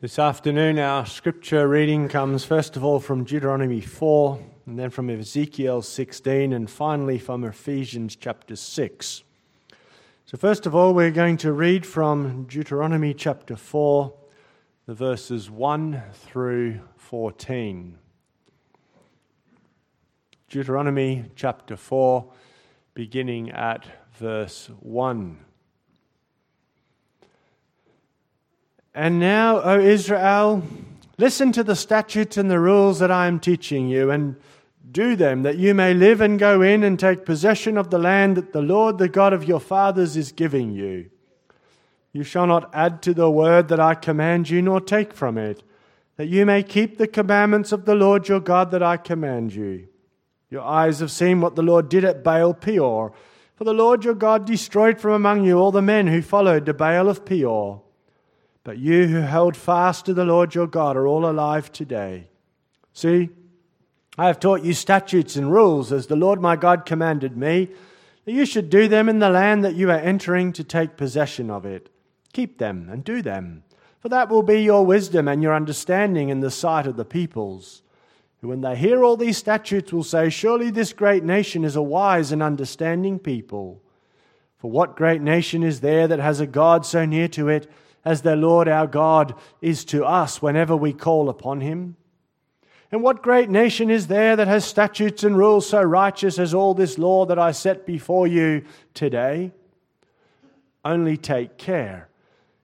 This afternoon, our scripture reading comes first of all from Deuteronomy 4, and then from Ezekiel 16, and finally from Ephesians chapter 6. So, first of all, we're going to read from Deuteronomy chapter 4, the verses 1 through 14. Deuteronomy chapter 4, beginning at verse 1. And now, O Israel, listen to the statutes and the rules that I am teaching you, and do them, that you may live and go in and take possession of the land that the Lord, the God of your fathers, is giving you. You shall not add to the word that I command you, nor take from it, that you may keep the commandments of the Lord your God that I command you. Your eyes have seen what the Lord did at Baal Peor, for the Lord your God destroyed from among you all the men who followed the Baal of Peor. But you who held fast to the Lord your God are all alive today. See, I have taught you statutes and rules as the Lord my God commanded me, that you should do them in the land that you are entering to take possession of it. Keep them and do them, for that will be your wisdom and your understanding in the sight of the peoples. Who, when they hear all these statutes, will say, Surely this great nation is a wise and understanding people. For what great nation is there that has a God so near to it? As the Lord our God is to us whenever we call upon him? And what great nation is there that has statutes and rules so righteous as all this law that I set before you today? Only take care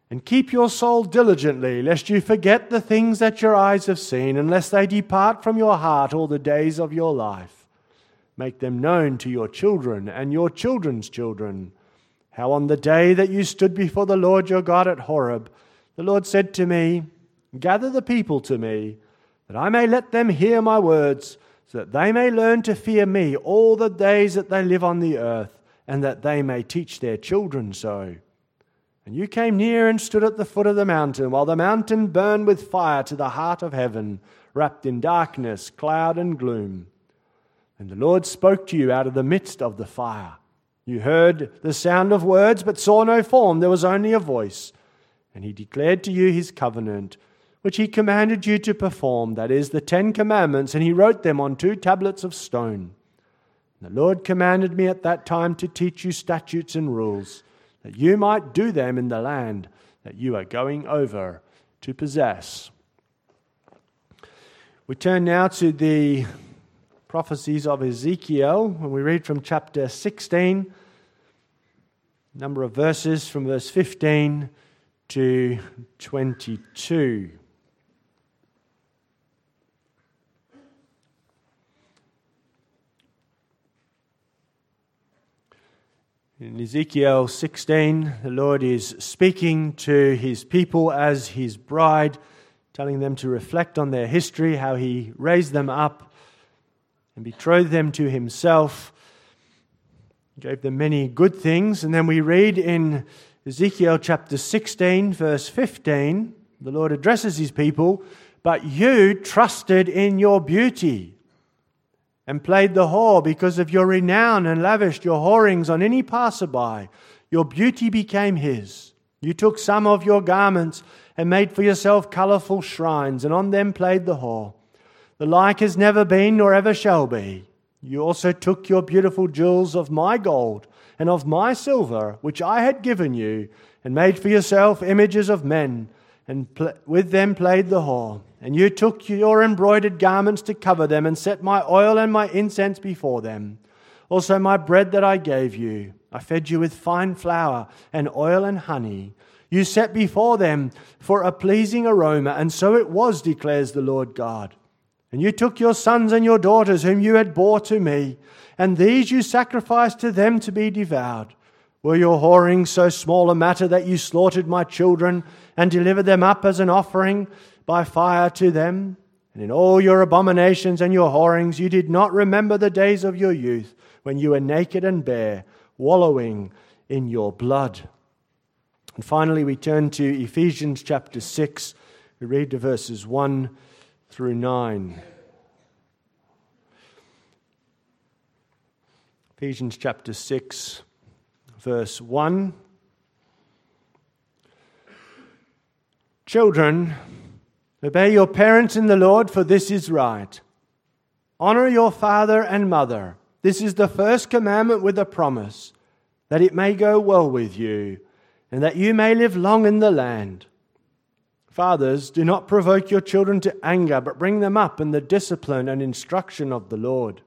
and keep your soul diligently, lest you forget the things that your eyes have seen, unless they depart from your heart all the days of your life. Make them known to your children and your children's children how on the day that you stood before the Lord your God at Horeb, the Lord said to me, Gather the people to me, that I may let them hear my words, so that they may learn to fear me all the days that they live on the earth, and that they may teach their children so. And you came near and stood at the foot of the mountain, while the mountain burned with fire to the heart of heaven, wrapped in darkness, cloud, and gloom. And the Lord spoke to you out of the midst of the fire. You heard the sound of words, but saw no form. There was only a voice. And he declared to you his covenant, which he commanded you to perform, that is, the Ten Commandments, and he wrote them on two tablets of stone. The Lord commanded me at that time to teach you statutes and rules, that you might do them in the land that you are going over to possess. We turn now to the prophecies of Ezekiel, when we read from chapter 16, number of verses from verse 15 to 22. In Ezekiel 16, the Lord is speaking to his people as his bride, telling them to reflect on their history, how he raised them up and betrothed them to himself. Gave them many good things. And then we read in Ezekiel chapter 16, verse 15, the Lord addresses his people, but you trusted in your beauty and played the whore because of your renown and lavished your whorings on any passerby. Your beauty became his. You took some of your garments and made for yourself colorful shrines, and on them played the whore. The like has never been nor ever shall be. You also took your beautiful jewels of my gold and of my silver, which I had given you, and made for yourself images of men, and pl- with them played the whore. And you took your embroidered garments to cover them, and set my oil and my incense before them. Also, my bread that I gave you, I fed you with fine flour and oil and honey. You set before them for a pleasing aroma, and so it was, declares the Lord God. And you took your sons and your daughters, whom you had bore to me, and these you sacrificed to them to be devoured. Were your whorings so small a matter that you slaughtered my children and delivered them up as an offering by fire to them? And in all your abominations and your whorings, you did not remember the days of your youth, when you were naked and bare, wallowing in your blood. And finally, we turn to Ephesians chapter 6. We read the verses 1 through 9. Ephesians chapter 6, verse 1. Children, Obey your parents in the Lord, for this is right. Honor your father and mother. This is the first commandment with a promise, that it may go well with you, and that you may live long in the land. Fathers, do not provoke your children to anger, but bring them up in the discipline and instruction of the Lord.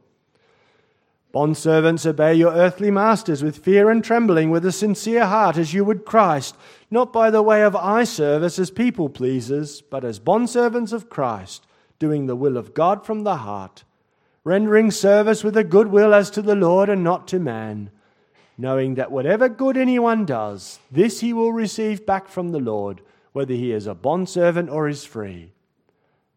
Bondservants, obey your earthly masters with fear and trembling, with a sincere heart, as you would Christ, not by the way of eye service as people pleasers, but as bondservants of Christ, doing the will of God from the heart, rendering service with a good will as to the Lord and not to man, knowing that whatever good anyone does, this he will receive back from the Lord, whether he is a bondservant or is free.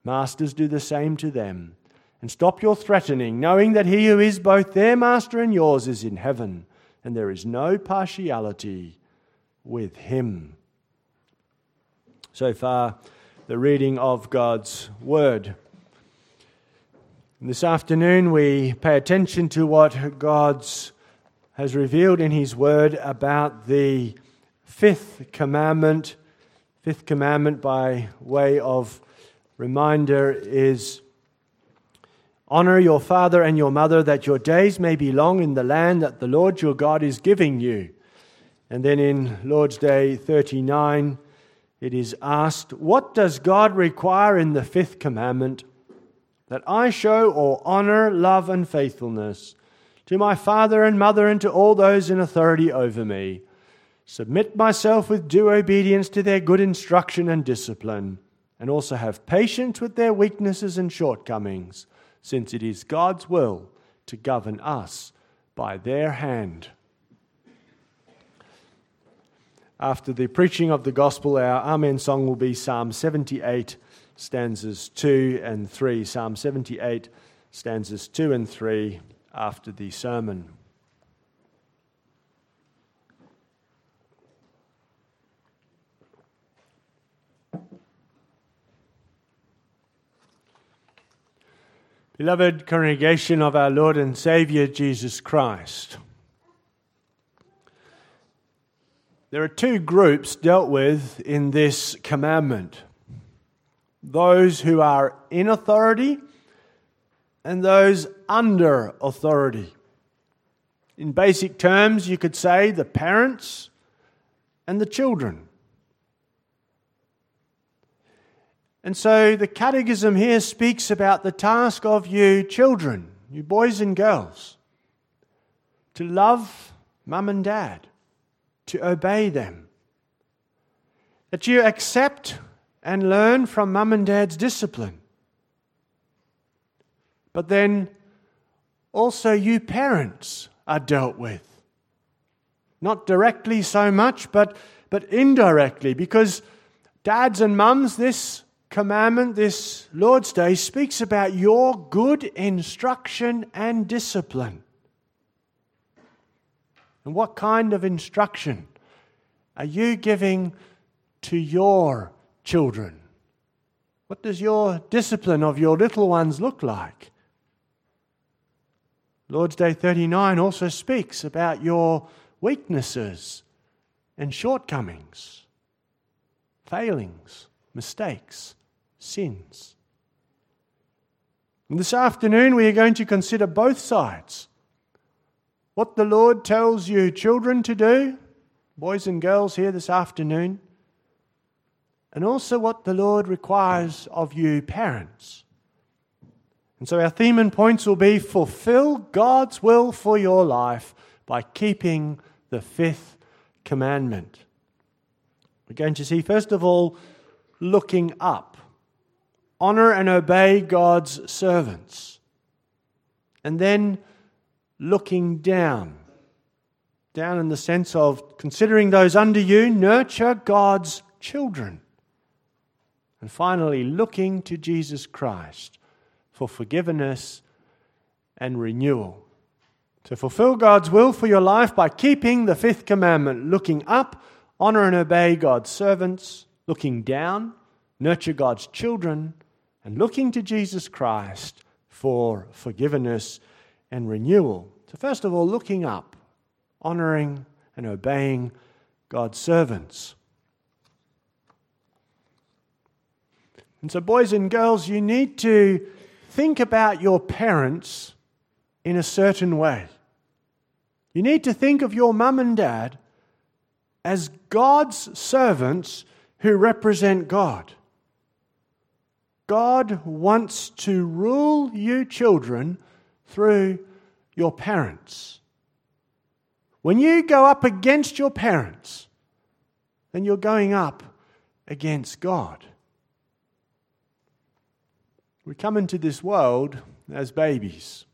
Masters, do the same to them and stop your threatening, knowing that he who is both their master and yours is in heaven, and there is no partiality with him. So far, the reading of God's word. This afternoon, we pay attention to what God's has revealed in His Word about the fifth commandment. Fifth commandment, by way of reminder, is Honor your father and your mother, that your days may be long in the land that the Lord your God is giving you. And then in Lord's Day 39, it is asked, What does God require in the fifth commandment? That I show all honor, love, and faithfulness to my father and mother and to all those in authority over me. Submit myself with due obedience to their good instruction and discipline, and also have patience with their weaknesses and shortcomings since it is God's will to govern us by their hand. After the preaching of the gospel, our Amen song will be Psalm 78, stanzas 2 and 3. Psalm 78, stanzas 2 and 3 after the sermon. Beloved congregation of our Lord and Savior Jesus Christ, there are two groups dealt with in this commandment those who are in authority and those under authority. In basic terms, you could say the parents and the children. And so the Catechism here speaks about the task of you children, you boys and girls, to love mum and dad, to obey them. That you accept and learn from mum and dad's discipline. But then also you parents are dealt with. Not directly so much, but, but indirectly, because dads and mums, this commandment, this Lord's Day, speaks about your good instruction and discipline. And what kind of instruction are you giving to your children? What does your discipline of your little ones look like? Lord's Day 39 also speaks about your weaknesses and shortcomings, failings, mistakes sins. And this afternoon, we are going to consider both sides. What the Lord tells you, children, to do, boys and girls here this afternoon, and also what the Lord requires of you, parents. And so our theme and points will be fulfill God's will for your life by keeping the fifth commandment. We're going to see, first of all, looking up honor and obey God's servants. And then looking down. Down in the sense of considering those under you, nurture God's children. And finally, looking to Jesus Christ for forgiveness and renewal. To fulfill God's will for your life by keeping the fifth commandment, looking up, honor and obey God's servants, looking down, nurture God's children, and looking to Jesus Christ for forgiveness and renewal. So, first of all, looking up, honoring and obeying God's servants. And so, boys and girls, you need to think about your parents in a certain way. You need to think of your mum and dad as God's servants who represent God. God wants to rule you children through your parents. When you go up against your parents, then you're going up against God. We come into this world as babies.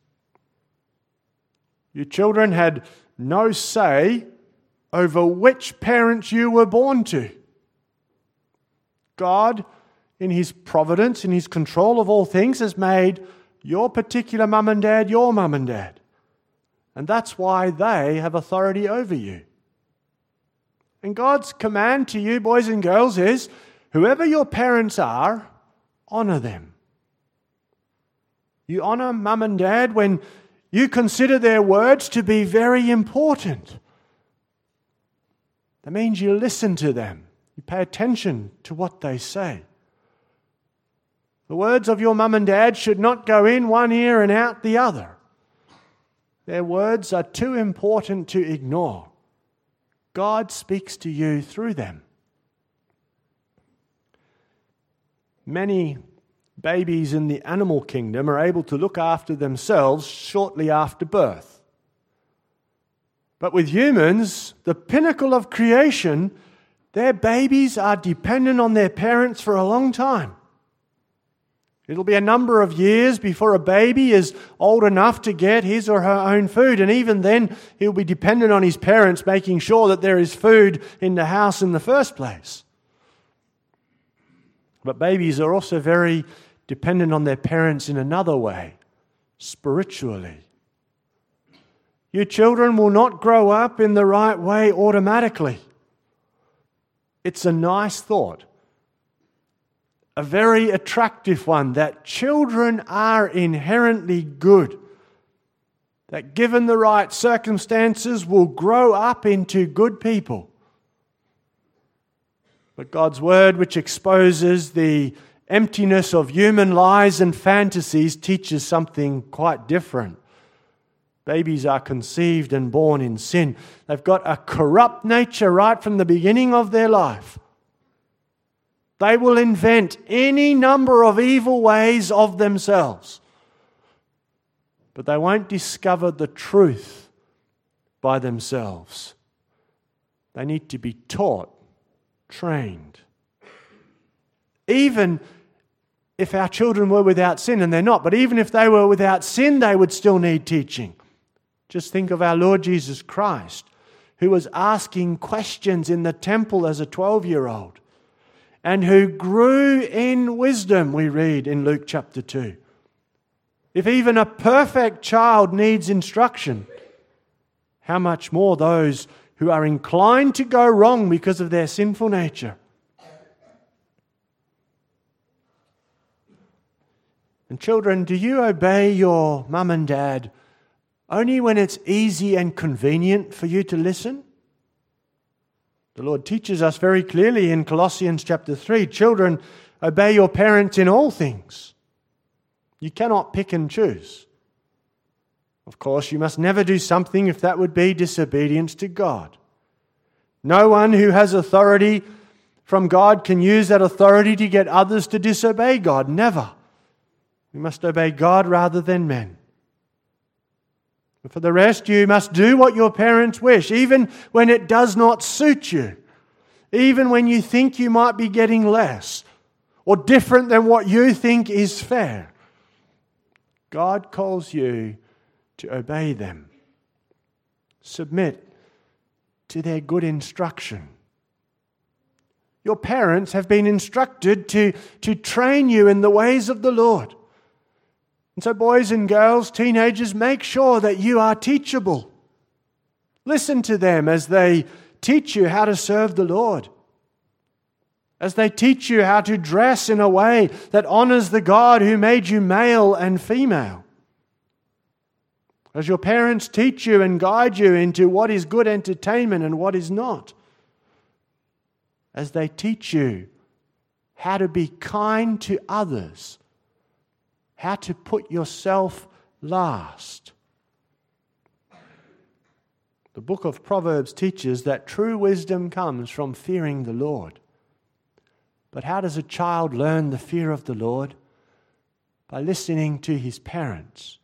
Your children had no say over which parents you were born to. God, in His providence, in His control of all things, has made your particular mum and dad your mum and dad. And that's why they have authority over you. And God's command to you, boys and girls, is whoever your parents are, honor them. You honor mum and dad when you consider their words to be very important. That means you listen to them, you pay attention to what they say. The words of your mum and dad should not go in one ear and out the other. Their words are too important to ignore. God speaks to you through them. Many babies in the animal kingdom are able to look after themselves shortly after birth. But with humans, the pinnacle of creation, their babies are dependent on their parents for a long time. It'll be a number of years before a baby is old enough to get his or her own food, and even then, he'll be dependent on his parents making sure that there is food in the house in the first place. But babies are also very dependent on their parents in another way, spiritually. Your children will not grow up in the right way automatically. It's a nice thought, a very attractive one that children are inherently good. That given the right circumstances will grow up into good people. But God's word, which exposes the emptiness of human lies and fantasies teaches something quite different. Babies are conceived and born in sin. They've got a corrupt nature right from the beginning of their life. They will invent any number of evil ways of themselves, but they won't discover the truth by themselves. They need to be taught, trained. Even if our children were without sin, and they're not, but even if they were without sin, they would still need teaching. Just think of our Lord Jesus Christ, who was asking questions in the temple as a 12 year old, and who grew in wisdom, we read in Luke chapter 2. If even a perfect child needs instruction, how much more those who are inclined to go wrong because of their sinful nature? And children, do you obey your mum and dad only when it's easy and convenient for you to listen? The Lord teaches us very clearly in Colossians chapter 3 children, obey your parents in all things. You cannot pick and choose. Of course, you must never do something if that would be disobedience to God. No one who has authority from God can use that authority to get others to disobey God. Never. We must obey God rather than men. For the rest, you must do what your parents wish, even when it does not suit you, even when you think you might be getting less or different than what you think is fair. God calls you to obey them, submit to their good instruction. Your parents have been instructed to, to train you in the ways of the Lord. And so, boys and girls, teenagers, make sure that you are teachable. Listen to them as they teach you how to serve the Lord, as they teach you how to dress in a way that honors the God who made you male and female. As your parents teach you and guide you into what is good entertainment and what is not. As they teach you how to be kind to others, how to put yourself last. The book of Proverbs teaches that true wisdom comes from fearing the Lord. But how does a child learn the fear of the Lord? By listening to his parents.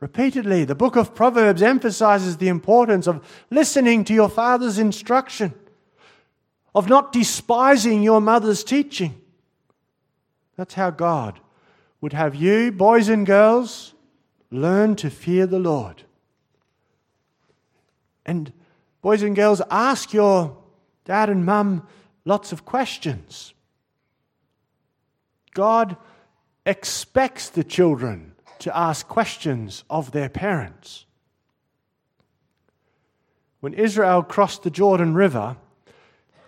Repeatedly, the book of Proverbs emphasizes the importance of listening to your father's instruction, of not despising your mother's teaching. That's how God would have you, boys and girls, learn to fear the Lord. And, boys and girls, ask your dad and mum lots of questions. God expects the children to ask questions of their parents. When Israel crossed the Jordan River,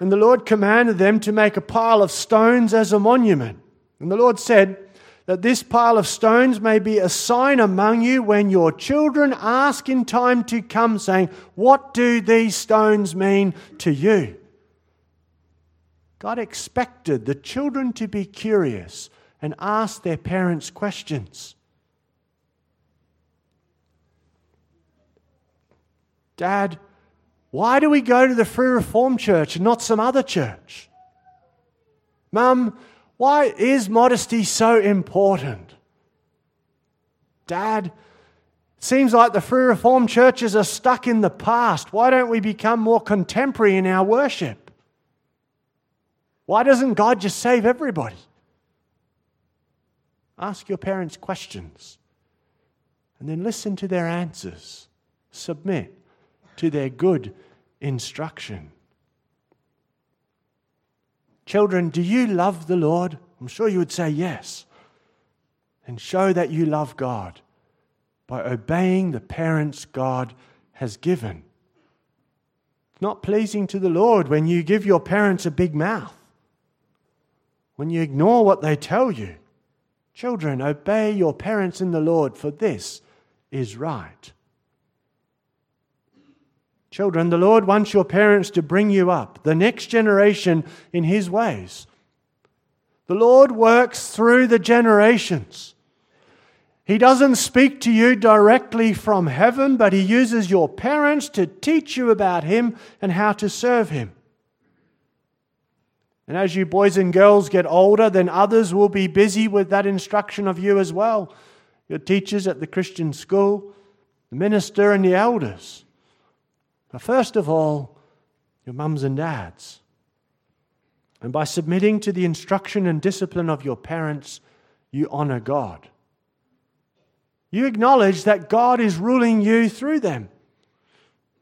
and the Lord commanded them to make a pile of stones as a monument. And the Lord said that this pile of stones may be a sign among you when your children ask in time to come, saying, What do these stones mean to you? God expected the children to be curious and ask their parents questions. Dad, why do we go to the Free Reformed Church and not some other church? Mum, why is modesty so important? Dad, seems like the Free Reformed churches are stuck in the past. Why don't we become more contemporary in our worship? Why doesn't God just save everybody? Ask your parents questions and then listen to their answers. Submit to their good instruction. Children, do you love the Lord? I'm sure you would say yes. And show that you love God by obeying the parents God has given. It's not pleasing to the Lord when you give your parents a big mouth, when you ignore what they tell you. Children, obey your parents in the Lord, for this is right. Children, the Lord wants your parents to bring you up, the next generation, in His ways. The Lord works through the generations. He doesn't speak to you directly from heaven, but He uses your parents to teach you about Him and how to serve Him. And as you boys and girls get older, then others will be busy with that instruction of you as well. Your teachers at the Christian school, the minister, and the elders. But first of all, your mums and dads. And by submitting to the instruction and discipline of your parents, you honor God. You acknowledge that God is ruling you through them.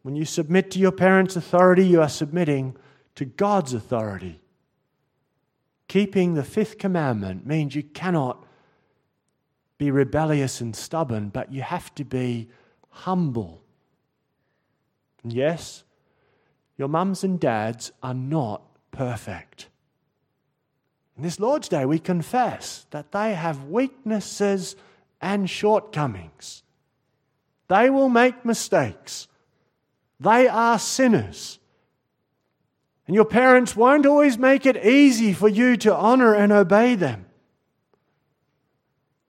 When you submit to your parents' authority, you are submitting to God's authority. Keeping the fifth commandment means you cannot be rebellious and stubborn, but you have to be humble and yes, your mums and dads are not perfect. In this Lord's Day, we confess that they have weaknesses and shortcomings. They will make mistakes. They are sinners. And your parents won't always make it easy for you to honor and obey them.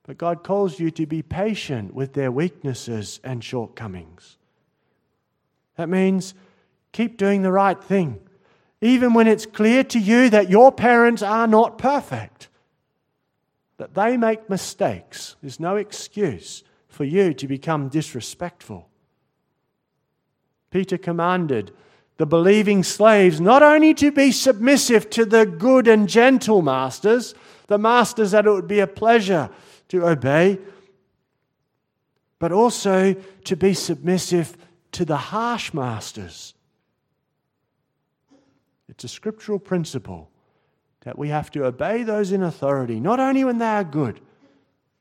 But God calls you to be patient with their weaknesses and shortcomings. That means keep doing the right thing, even when it's clear to you that your parents are not perfect. That they make mistakes is no excuse for you to become disrespectful. Peter commanded the believing slaves not only to be submissive to the good and gentle masters, the masters that it would be a pleasure to obey, but also to be submissive to the harsh masters. It's a scriptural principle that we have to obey those in authority, not only when they are good,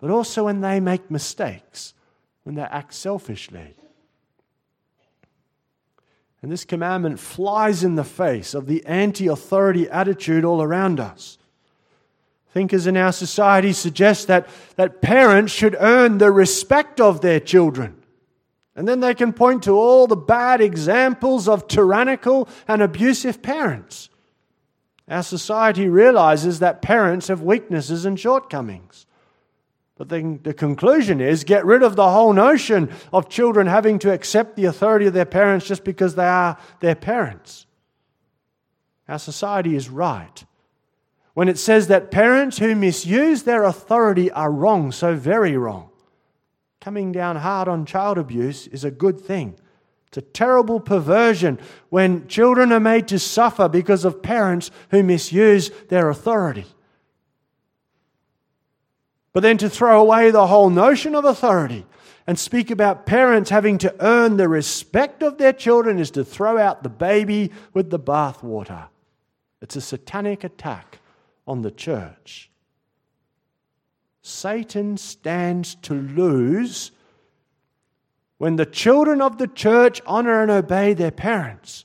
but also when they make mistakes, when they act selfishly. And this commandment flies in the face of the anti authority attitude all around us. Thinkers in our society suggest that, that parents should earn the respect of their children. And then they can point to all the bad examples of tyrannical and abusive parents. Our society realizes that parents have weaknesses and shortcomings. But then the conclusion is get rid of the whole notion of children having to accept the authority of their parents just because they are their parents. Our society is right when it says that parents who misuse their authority are wrong, so very wrong. Coming down hard on child abuse is a good thing. It's a terrible perversion when children are made to suffer because of parents who misuse their authority. But then to throw away the whole notion of authority and speak about parents having to earn the respect of their children is to throw out the baby with the bathwater. It's a satanic attack on the church. Satan stands to lose when the children of the church honor and obey their parents.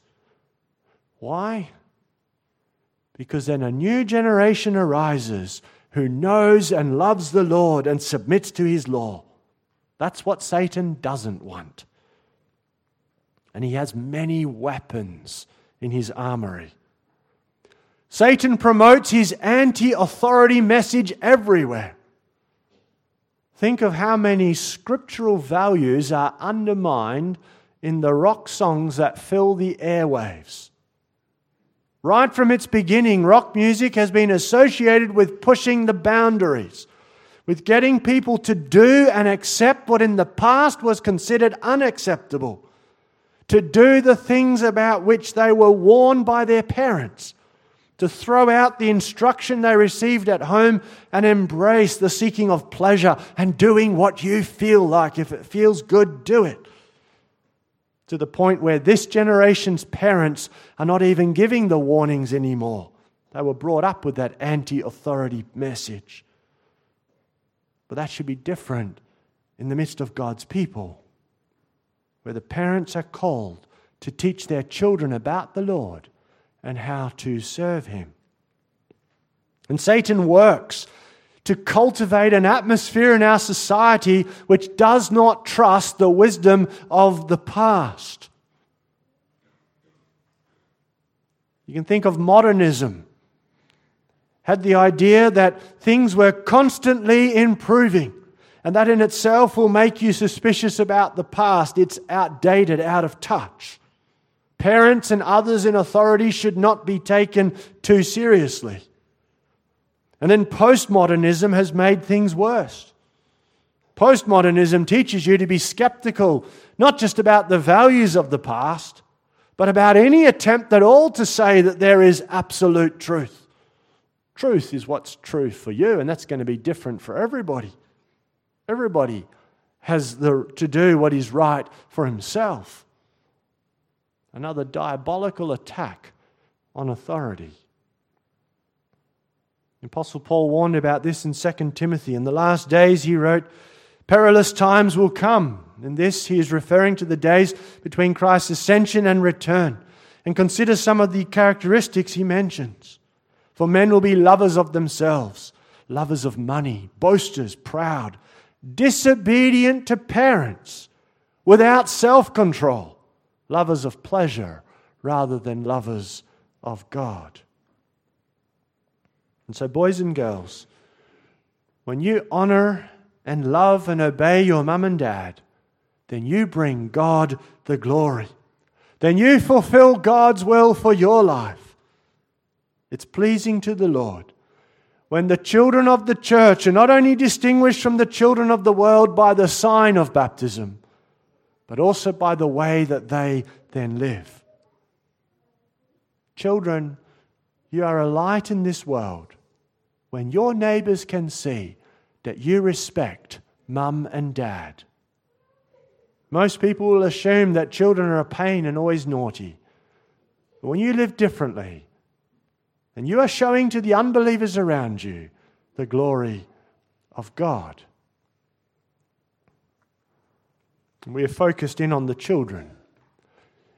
Why? Because then a new generation arises who knows and loves the Lord and submits to his law. That's what Satan doesn't want. And he has many weapons in his armory. Satan promotes his anti authority message everywhere. Think of how many scriptural values are undermined in the rock songs that fill the airwaves. Right from its beginning, rock music has been associated with pushing the boundaries, with getting people to do and accept what in the past was considered unacceptable, to do the things about which they were warned by their parents to throw out the instruction they received at home and embrace the seeking of pleasure and doing what you feel like. If it feels good, do it. To the point where this generation's parents are not even giving the warnings anymore. They were brought up with that anti authority message. But that should be different in the midst of God's people, where the parents are called to teach their children about the Lord and how to serve him. And Satan works to cultivate an atmosphere in our society which does not trust the wisdom of the past. You can think of modernism. Had the idea that things were constantly improving, and that in itself will make you suspicious about the past. It's outdated, out of touch. Parents and others in authority should not be taken too seriously. And then postmodernism has made things worse. Postmodernism teaches you to be skeptical, not just about the values of the past, but about any attempt at all to say that there is absolute truth. Truth is what's true for you, and that's going to be different for everybody. Everybody has the, to do what is right for himself another diabolical attack on authority. The Apostle Paul warned about this in 2 Timothy. In the last days, he wrote, Perilous times will come. In this, he is referring to the days between Christ's ascension and return. And consider some of the characteristics he mentions. For men will be lovers of themselves, lovers of money, boasters, proud, disobedient to parents, without self control lovers of pleasure rather than lovers of God. And so, boys and girls, when you honor and love and obey your mum and dad, then you bring God the glory. Then you fulfill God's will for your life. It's pleasing to the Lord when the children of the church are not only distinguished from the children of the world by the sign of baptism, but also by the way that they then live. Children, you are a light in this world when your neighbors can see that you respect mum and dad. Most people will assume that children are a pain and always naughty. But when you live differently, and you are showing to the unbelievers around you the glory of God. We are focused in on the children.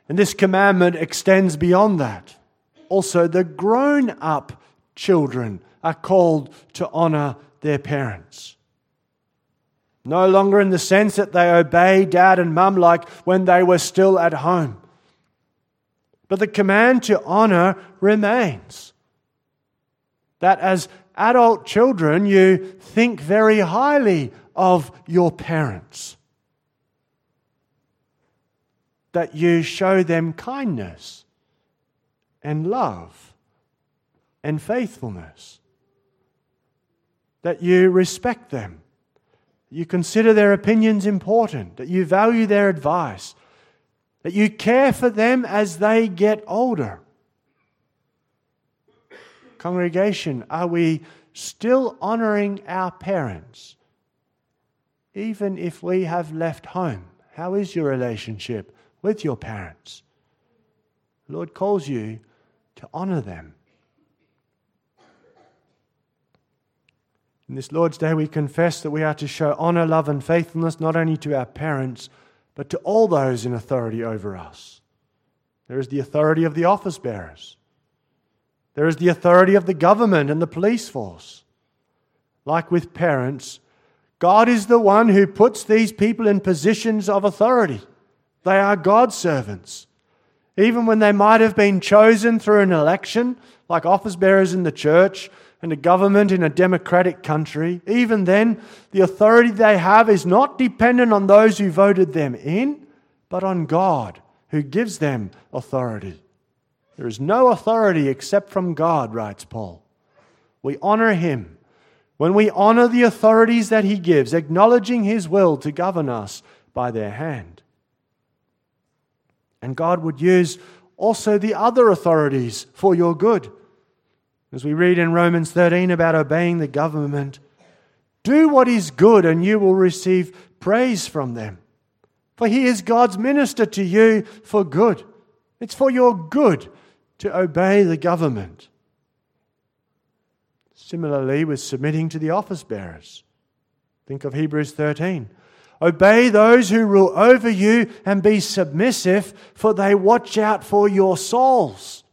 And this commandment extends beyond that. Also, the grown up children are called to honor their parents. No longer in the sense that they obey dad and mum like when they were still at home. But the command to honor remains. that as adult children you think very highly of your parents, that you show them kindness and love and faithfulness, that you respect them, you consider their opinions important, that you value their advice, that you care for them as they get older. Congregation, are we still honoring our parents, even if we have left home? How is your relationship with your parents? The Lord calls you to honor them. In this Lord's Day, we confess that we are to show honor, love, and faithfulness not only to our parents, but to all those in authority over us. There is the authority of the office bearers, there is the authority of the government and the police force. Like with parents, God is the one who puts these people in positions of authority. They are God's servants. Even when they might have been chosen through an election, like office bearers in the church and a government in a democratic country, even then, the authority they have is not dependent on those who voted them in, but on God who gives them authority. There is no authority except from God, writes Paul. We honor him when we honor the authorities that he gives, acknowledging his will to govern us by their hand. And God would use also the other authorities for your good. As we read in Romans 13 about obeying the government, do what is good and you will receive praise from them. For he is God's minister to you for good. It's for your good to obey the government. Similarly, with submitting to the office bearers. Think of Hebrews 13. Obey those who rule over you and be submissive, for they watch out for your souls.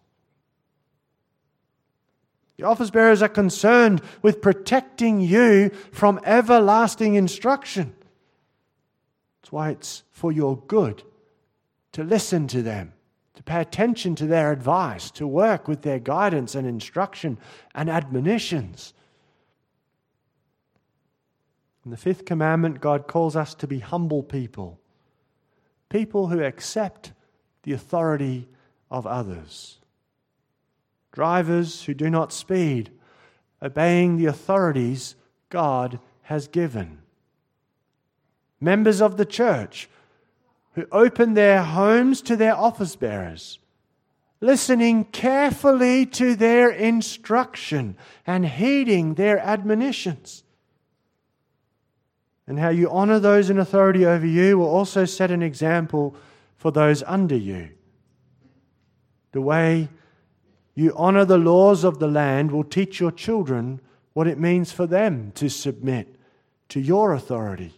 The office bearers are concerned with protecting you from everlasting instruction. That's why it's for your good to listen to them, to pay attention to their advice, to work with their guidance and instruction and admonitions. In the fifth commandment, God calls us to be humble people, people who accept the authority of others. Drivers who do not speed, obeying the authorities God has given. Members of the church who open their homes to their office bearers, listening carefully to their instruction and heeding their admonitions and how you honor those in authority over you will also set an example for those under you. The way you honor the laws of the land will teach your children what it means for them to submit to your authority.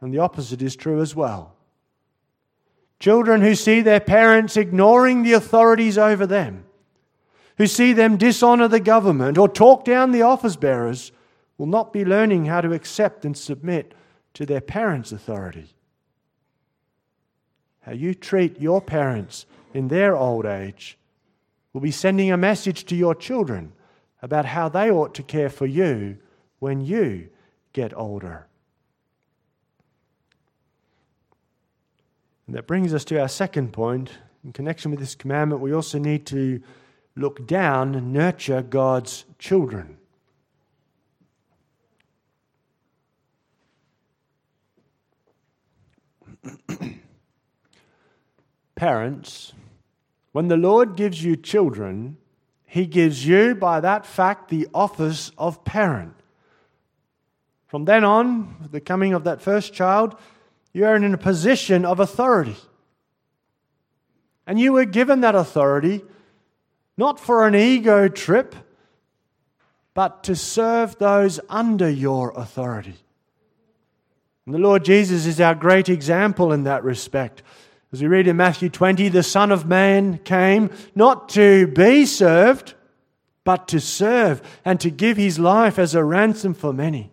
And the opposite is true as well. Children who see their parents ignoring the authorities over them, who see them dishonor the government or talk down the office bearers, will not be learning how to accept and submit to their parents' authority. How you treat your parents in their old age will be sending a message to your children about how they ought to care for you when you get older. And that brings us to our second point. In connection with this commandment, we also need to look down and nurture God's children. Parents, when the Lord gives you children, He gives you, by that fact, the office of parent. From then on, the coming of that first child, you are in a position of authority. And you were given that authority not for an ego trip, but to serve those under your authority. And the Lord Jesus is our great example in that respect. As we read in Matthew 20, the Son of Man came not to be served, but to serve and to give his life as a ransom for many.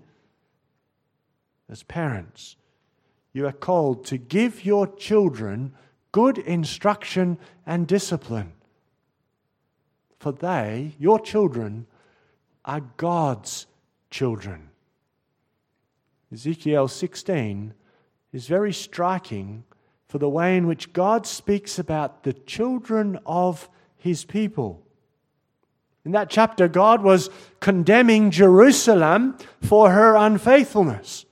As parents, you are called to give your children good instruction and discipline. For they, your children, are God's children. Ezekiel 16 is very striking for the way in which God speaks about the children of his people. In that chapter, God was condemning Jerusalem for her unfaithfulness.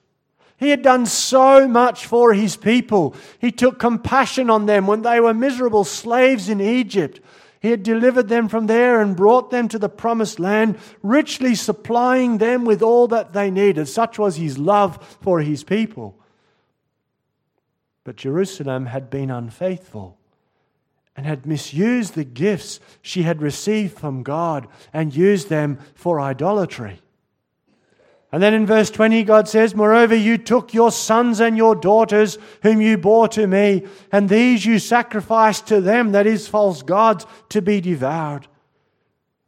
He had done so much for his people. He took compassion on them when they were miserable slaves in Egypt. He had delivered them from there and brought them to the promised land, richly supplying them with all that they needed. Such was his love for his people. But Jerusalem had been unfaithful and had misused the gifts she had received from God and used them for idolatry. And then in verse 20, God says, Moreover, you took your sons and your daughters, whom you bore to me, and these you sacrificed to them, that is, false gods, to be devoured.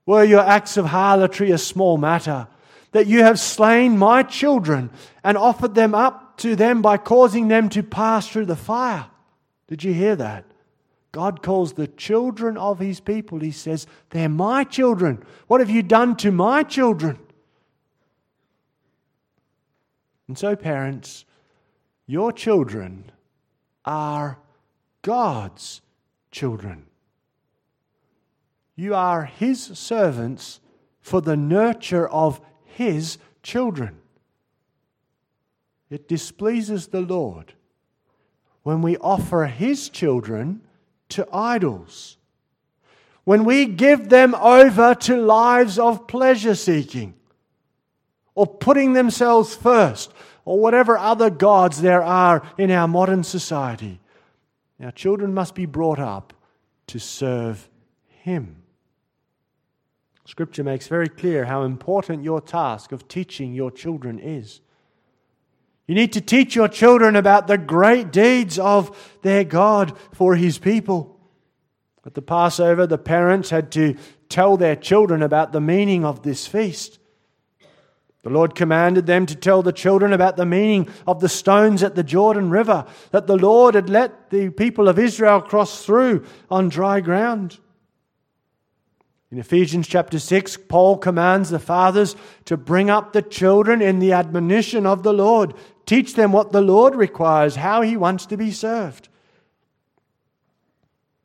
Were your acts of harlotry a small matter, that you have slain my children and offered them up to them by causing them to pass through the fire? Did you hear that? God calls the children of his people, he says, they're my children. What have you done to my children? And so, parents, your children are God's children. You are His servants for the nurture of His children. It displeases the Lord when we offer His children to idols, when we give them over to lives of pleasure seeking or putting themselves first, or whatever other gods there are in our modern society. Our children must be brought up to serve Him. Scripture makes very clear how important your task of teaching your children is. You need to teach your children about the great deeds of their God for His people. At the Passover, the parents had to tell their children about the meaning of this feast. The Lord commanded them to tell the children about the meaning of the stones at the Jordan River, that the Lord had let the people of Israel cross through on dry ground. In Ephesians chapter 6, Paul commands the fathers to bring up the children in the admonition of the Lord, teach them what the Lord requires, how he wants to be served.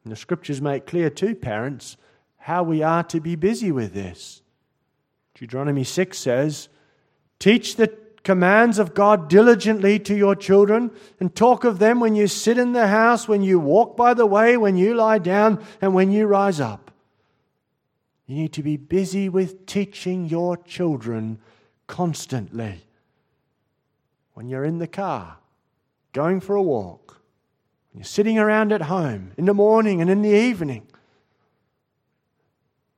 And the scriptures make clear, too, parents, how we are to be busy with this. Deuteronomy 6 says, Teach the commands of God diligently to your children and talk of them when you sit in the house, when you walk by the way, when you lie down, and when you rise up. You need to be busy with teaching your children constantly. When you're in the car, going for a walk, when you're sitting around at home, in the morning and in the evening.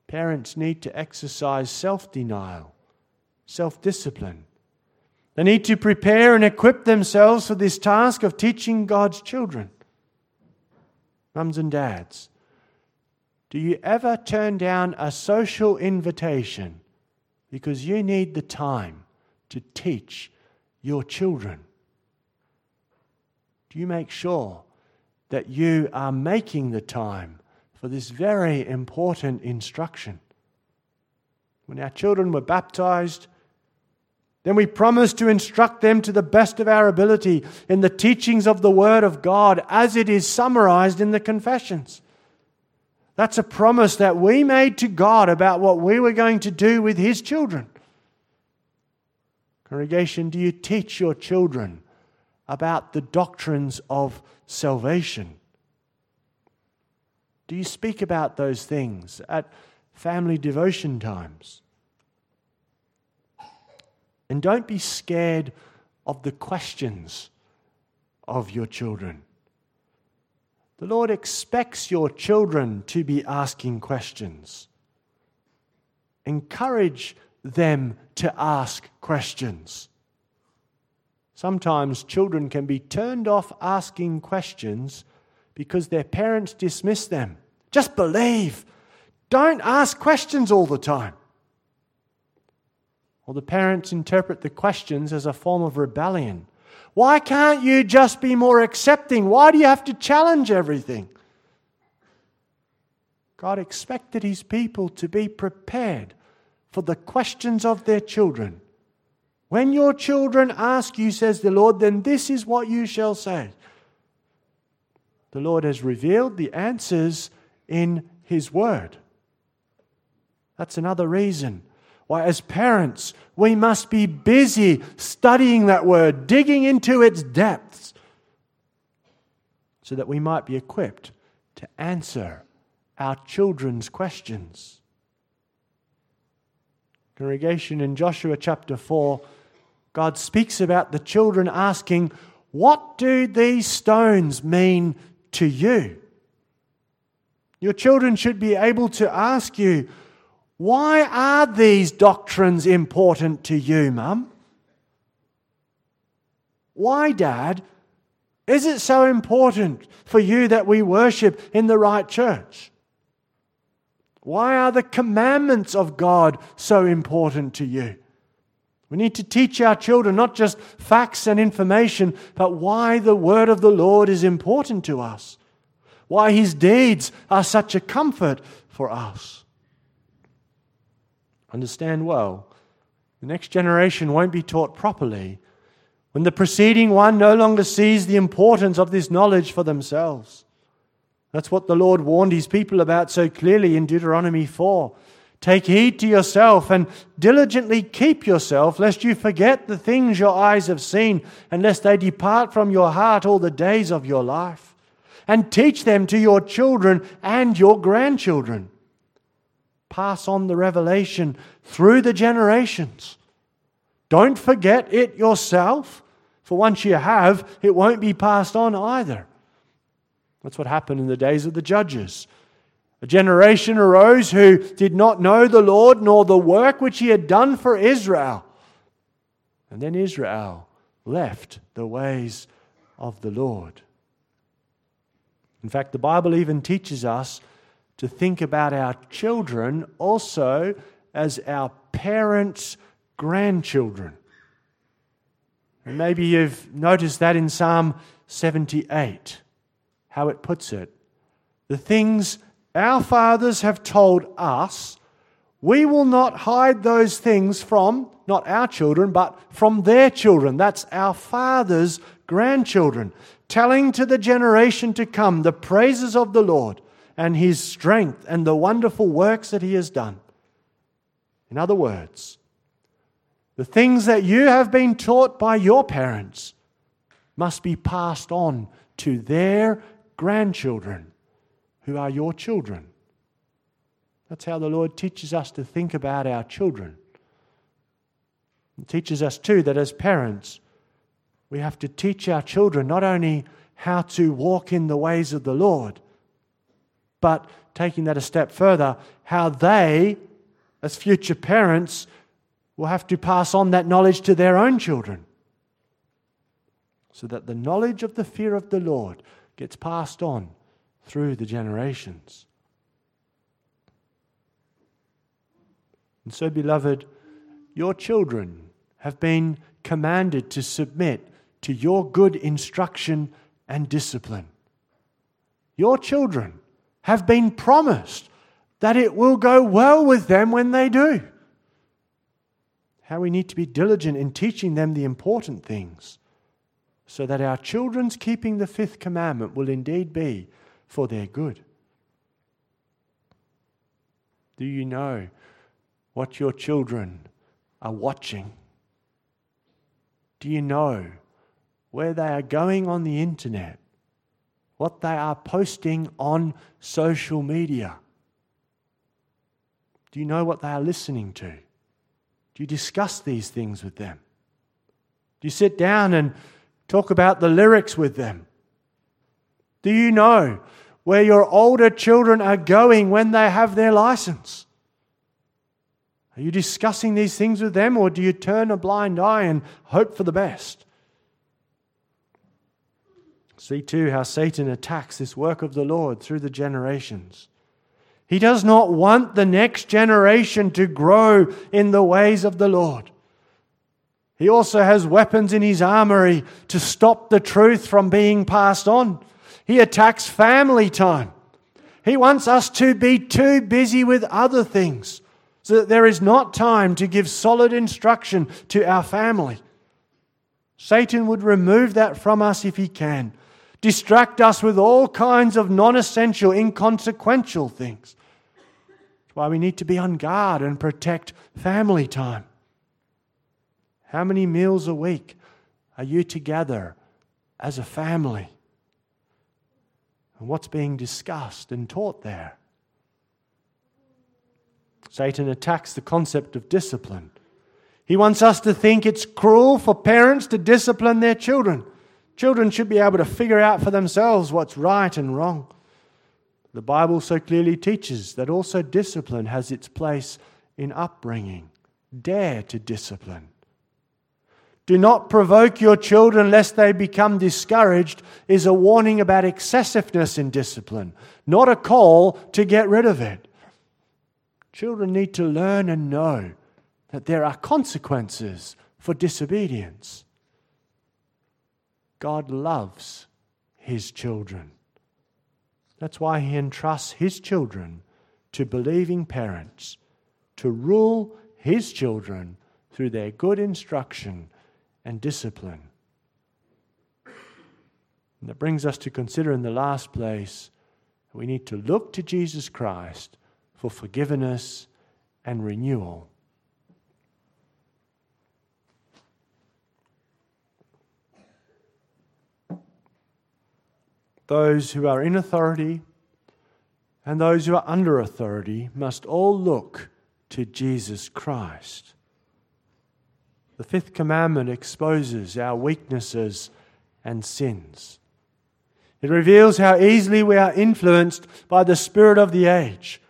Parents need to exercise self denial self discipline. They need to prepare and equip themselves for this task of teaching God's children. Mums and dads, do you ever turn down a social invitation because you need the time to teach your children? Do you make sure that you are making the time for this very important instruction? When our children were baptized, then we promise to instruct them to the best of our ability in the teachings of the Word of God as it is summarized in the confessions. That's a promise that we made to God about what we were going to do with His children. Congregation, do you teach your children about the doctrines of salvation? Do you speak about those things at family devotion times? And don't be scared of the questions of your children. The Lord expects your children to be asking questions. Encourage them to ask questions. Sometimes children can be turned off asking questions because their parents dismiss them. Just believe. Don't ask questions all the time. The parents interpret the questions as a form of rebellion. Why can't you just be more accepting? Why do you have to challenge everything? God expected his people to be prepared for the questions of their children. When your children ask you, says the Lord, then this is what you shall say. The Lord has revealed the answers in His Word. That's another reason why, as parents, we must be busy studying that Word, digging into its depths, so that we might be equipped to answer our children's questions. Congregation in Joshua chapter 4 God speaks about the children asking, What do these stones mean to you? Your children should be able to ask you, Why are these doctrines important to you, Mum? Why, Dad, is it so important for you that we worship in the right church? Why are the commandments of God so important to you? We need to teach our children not just facts and information, but why the word of the Lord is important to us, why his deeds are such a comfort for us. Understand well, the next generation won't be taught properly when the preceding one no longer sees the importance of this knowledge for themselves. That's what the Lord warned his people about so clearly in Deuteronomy 4. Take heed to yourself and diligently keep yourself, lest you forget the things your eyes have seen, and lest they depart from your heart all the days of your life. And teach them to your children and your grandchildren. Pass on the revelation through the generations. Don't forget it yourself, for once you have, it won't be passed on either. That's what happened in the days of the judges. A generation arose who did not know the Lord nor the work which he had done for Israel. And then Israel left the ways of the Lord. In fact, the Bible even teaches us to think about our children also as our parents' grandchildren. And maybe you've noticed that in Psalm 78, how it puts it. The things our fathers have told us, we will not hide those things from not our children, but from their children. That's our fathers' grandchildren, telling to the generation to come the praises of the Lord and his strength and the wonderful works that he has done. In other words, the things that you have been taught by your parents must be passed on to their grandchildren who are your children. That's how the Lord teaches us to think about our children. It teaches us, too, that as parents, we have to teach our children not only how to walk in the ways of the Lord, but taking that a step further, how they, as future parents, will have to pass on that knowledge to their own children. So that the knowledge of the fear of the Lord gets passed on through the generations. And so, beloved, your children have been commanded to submit to your good instruction and discipline. Your children have been promised that it will go well with them when they do. How we need to be diligent in teaching them the important things so that our children's keeping the fifth commandment will indeed be for their good. Do you know what your children are watching? Do you know where they are going on the internet? What they are posting on social media? Do you know what they are listening to? Do you discuss these things with them? Do you sit down and talk about the lyrics with them? Do you know where your older children are going when they have their license? Are you discussing these things with them, or do you turn a blind eye and hope for the best? See, too, how Satan attacks this work of the Lord through the generations. He does not want the next generation to grow in the ways of the Lord. He also has weapons in his armory to stop the truth from being passed on. He attacks family time. He wants us to be too busy with other things so that there is not time to give solid instruction to our family. Satan would remove that from us if he can, distract us with all kinds of non essential, inconsequential things. That's why we need to be on guard and protect family time. How many meals a week are you together as a family? And what's being discussed and taught there? Satan attacks the concept of discipline. He wants us to think it's cruel for parents to discipline their children. Children should be able to figure out for themselves what's right and wrong. The Bible so clearly teaches that also discipline has its place in upbringing. Dare to discipline. Do not provoke your children lest they become discouraged is a warning about excessiveness in discipline, not a call to get rid of it. Children need to learn and know that there are consequences for disobedience. God loves his children. That's why he entrusts his children to believing parents to rule his children through their good instruction and discipline. And that brings us to consider in the last place we need to look to Jesus Christ for forgiveness and renewal. Those who are in authority and those who are under authority must all look to Jesus Christ. The fifth commandment exposes our weaknesses and sins. It reveals how easily we are influenced by the spirit of the age,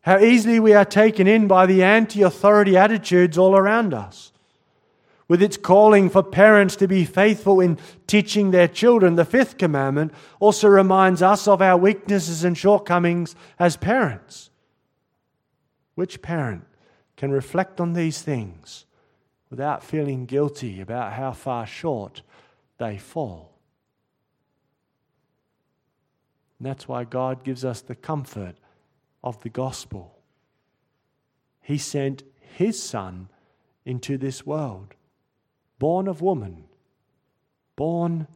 how easily we are taken in by the anti authority attitudes all around us. With its calling for parents to be faithful in teaching their children, the fifth commandment also reminds us of our weaknesses and shortcomings as parents. Which parent can reflect on these things without feeling guilty about how far short they fall. And that's why God gives us the comfort of the gospel. He sent His Son into this world, born of woman, born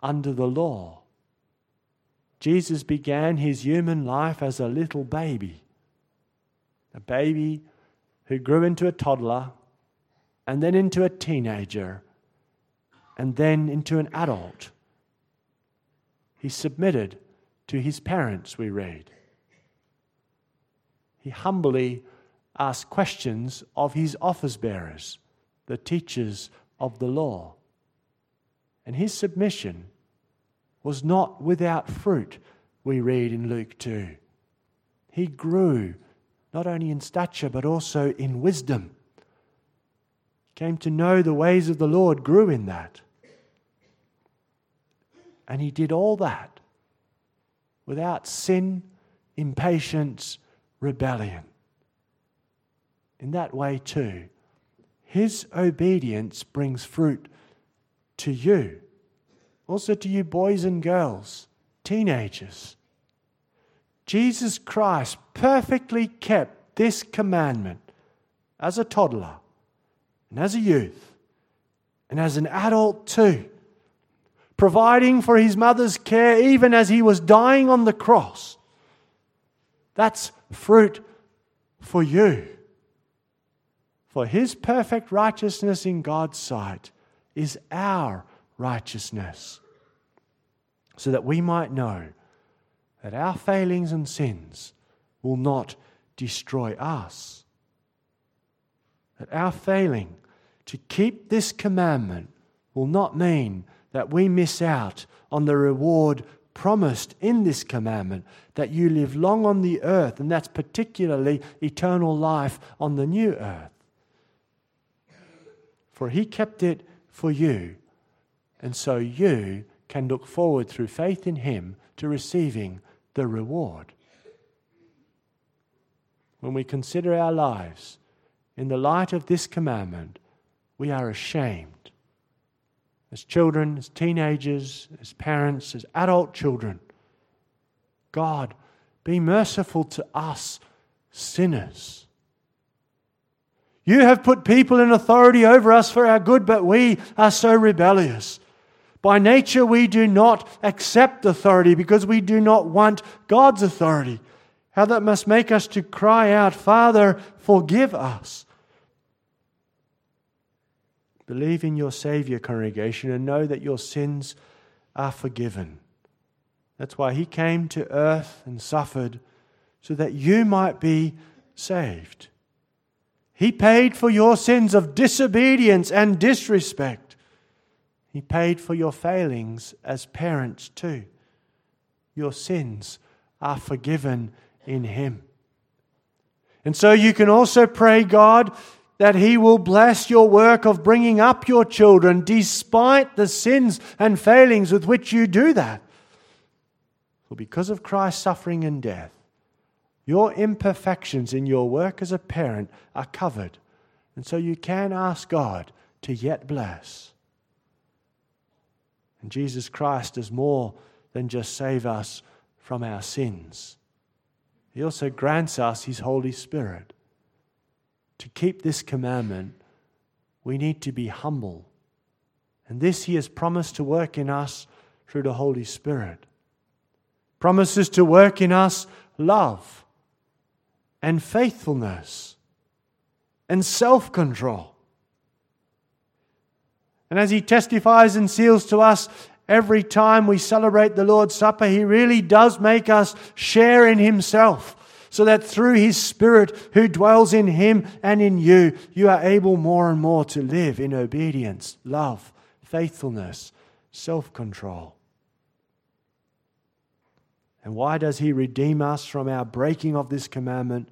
under the law. Jesus began his human life as a little baby, a baby who grew into a toddler and then into a teenager, and then into an adult. He submitted to his parents, we read. He humbly asked questions of his office bearers, the teachers of the law. And his submission was not without fruit, we read in Luke 2. He grew not only in stature but also in wisdom came to know the ways of the Lord, grew in that. And he did all that without sin, impatience, rebellion. In that way, too, his obedience brings fruit to you, also to you, boys and girls, teenagers. Jesus Christ perfectly kept this commandment as a toddler and as a youth, and as an adult too, providing for his mother's care even as he was dying on the cross. That's fruit for you. For his perfect righteousness in God's sight is our righteousness, so that we might know that our failings and sins will not destroy us. That our failing to keep this commandment will not mean that we miss out on the reward promised in this commandment that you live long on the earth, and that's particularly eternal life on the new earth. For he kept it for you, and so you can look forward through faith in him to receiving the reward. When we consider our lives in the light of this commandment, we are ashamed. As children, as teenagers, as parents, as adult children, God, be merciful to us sinners. You have put people in authority over us for our good, but we are so rebellious. By nature, we do not accept authority because we do not want God's authority. How that must make us to cry out, Father, forgive us. Believe in your Savior, congregation, and know that your sins are forgiven. That's why He came to earth and suffered, so that you might be saved. He paid for your sins of disobedience and disrespect. He paid for your failings as parents, too. Your sins are forgiven in Him. And so you can also pray, God, that He will bless your work of bringing up your children despite the sins and failings with which you do that. For because of Christ's suffering and death, your imperfections in your work as a parent are covered. And so you can ask God to yet bless. And Jesus Christ does more than just save us from our sins. He also grants us His Holy Spirit. To keep this commandment, we need to be humble. And this He has promised to work in us through the Holy Spirit. Promises to work in us love and faithfulness and self control. And as He testifies and seals to us every time we celebrate the Lord's Supper, He really does make us share in Himself so that through His Spirit who dwells in Him and in you, you are able more and more to live in obedience, love, faithfulness, self control. And why does He redeem us from our breaking of this commandment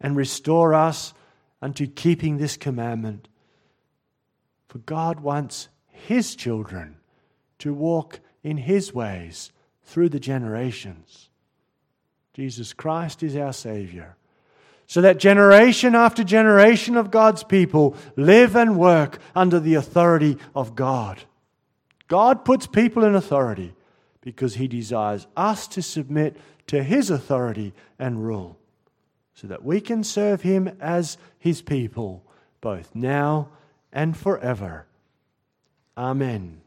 and restore us unto keeping this commandment? For God wants His children to walk in His ways through the generations. Jesus Christ is our Savior. So that generation after generation of God's people live and work under the authority of God. God puts people in authority because He desires us to submit to His authority and rule so that we can serve Him as His people both now and forever. Amen.